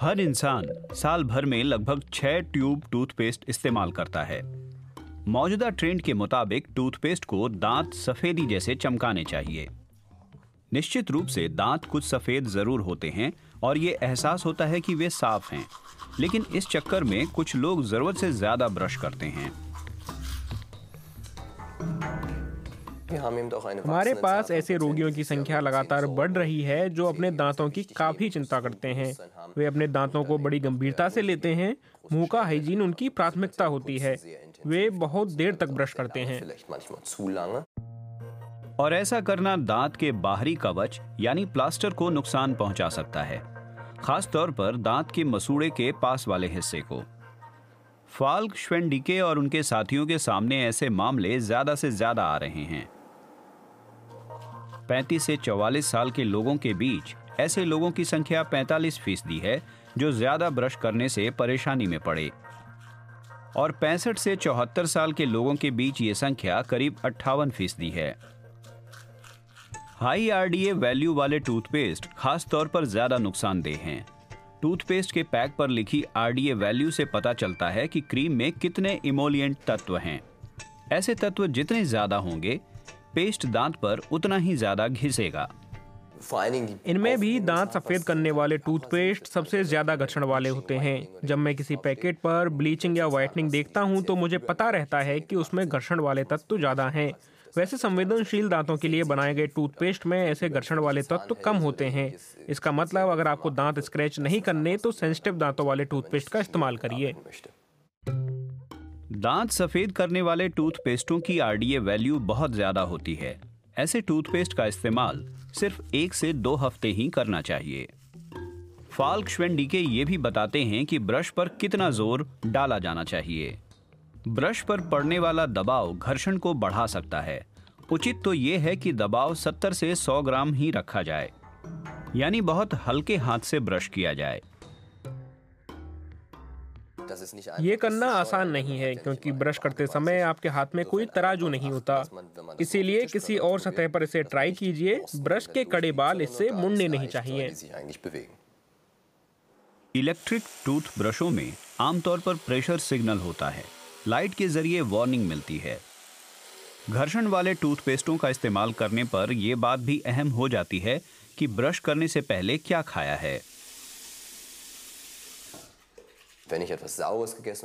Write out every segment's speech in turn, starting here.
हर इंसान साल भर में लगभग छह ट्यूब टूथपेस्ट इस्तेमाल करता है। मौजूदा ट्रेंड के मुताबिक टूथपेस्ट को दांत सफेदी जैसे चमकाने चाहिए। निश्चित रूप से दांत कुछ सफ़ेद ज़रूर होते हैं और ये एहसास होता है कि वे साफ़ हैं, लेकिन इस चक्कर में कुछ लोग ज़रूरत से ज़्यादा ब्रश करते हैं। हमारे पास ऐसे रोगियों की संख्या लगातार बढ़ रही है जो अपने दांतों की काफ़ी चिंता करते हैं। वे अपने दांतों को बड़ी गंभीरता से लेते हैं मुँह का हाइजीन उनकी प्राथमिकता होती है। वे बहुत देर तक ब्रश करते हैं। और ऐसा करना दांत के बाहरी कवच यानी प्लास्टर को नुकसान पहुँचा सकता है खास तौर पर दांत के मसूड़े के पास वाले हिस्से को। फाल्क श्वेंडिके और उनके साथियों के सामने ऐसे मामले ज़्यादा से ज़्यादा आ रहे हैं। 35 से 44 साल के लोगों के बीच ऐसे लोगों की संख्या 45 फ़ीसदी है, जो ज़्यादा ब्रश करने से परेशानी में पड़े। और पैंसठ से चौहत्तर साल के लोगों के बीच ये संख्या करीब अट्ठावन फ़ीसदी है। हाई आरडीए वैल्यू वाले टूथपेस्ट खास तौर पर ज़्यादा नुकसानदेह हैं। टूथपेस्ट के पैक पर लिखी आरडीए वैल्यू से पता चलता है कि क्रीम में कितने इमोलियंट तत्व हैं। ऐसे तत्व जितने ज़्यादा होंगे पेस्ट दांत पर उतना ही ज़्यादा घिसेगा। इनमें भी दांत सफ़ेद करने वाले टूथपेस्ट सबसे ज़्यादा घर्षण वाले होते हैं। जब मैं किसी पैकेट पर ब्लीचिंग या व्हाइटनिंग देखता हूँ तो मुझे पता रहता है कि उसमें घर्षण वाले तत्व ज़्यादा हैं। वैसे संवेदनशील दांतों के लिए बनाए गए टूथपेस्ट में ऐसे घर्षण वाले तत्व कम होते हैं। इसका मतलब अगर आपको दांत स्क्रैच नहीं करने तो सेंसिटिव दांतों वाले टूथपेस्ट का इस्तेमाल करिए। दांत सफ़ेद करने वाले टूथपेस्टों की आरडीए वैल्यू बहुत ज़्यादा होती है। ऐसे टूथपेस्ट का इस्तेमाल सिर्फ़ एक से दो हफ़्ते ही करना चाहिए। फाल्क श्वेंडिके ये भी बताते हैं कि ब्रश पर कितना ज़ोर डाला जाना चाहिए। ब्रश पर पड़ने वाला दबाव घर्षण को बढ़ा सकता है। उचित तो ये है कि दबाव 70 से 100 ग्राम ही रखा जाए। यानी बहुत हल्के हाथ से ब्रश किया जाए। ये करना आसान नहीं है क्योंकि ब्रश करते समय आपके हाथ में कोई तराजू नहीं होता। इसीलिए किसी और सतह पर इसे ट्राई कीजिए। ब्रश के कड़े बाल इससे मुड़ने नहीं चाहिए। इलेक्ट्रिक टूथ ब्रशों में आमतौर पर प्रेशर सिग्नल होता है। लाइट के ज़रिए वार्निंग मिलती है। घर्षण वाले टूथपेस्टों का इस्तेमाल करने पर यह बात भी अहम हो जाती है कि ब्रश करने से पहले क्या खाया है।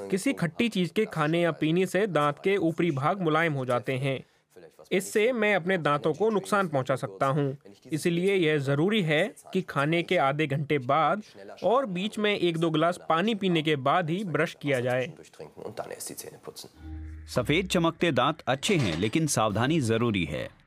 किसी खट्टी चीज़ के खाने या पीने से दांत के ऊपरी भाग मुलायम हो जाते हैं। इससे मैं अपने दांतों को नुकसान पहुँचा सकता हूँ। इसलिए यह ज़रूरी है कि खाने के आधे घंटे बाद और बीच में एक दो गिलास पानी पीने के बाद ही ब्रश किया जाए। सफ़ेद चमकते दांत अच्छे हैं लेकिन सावधानी ज़रूरी है।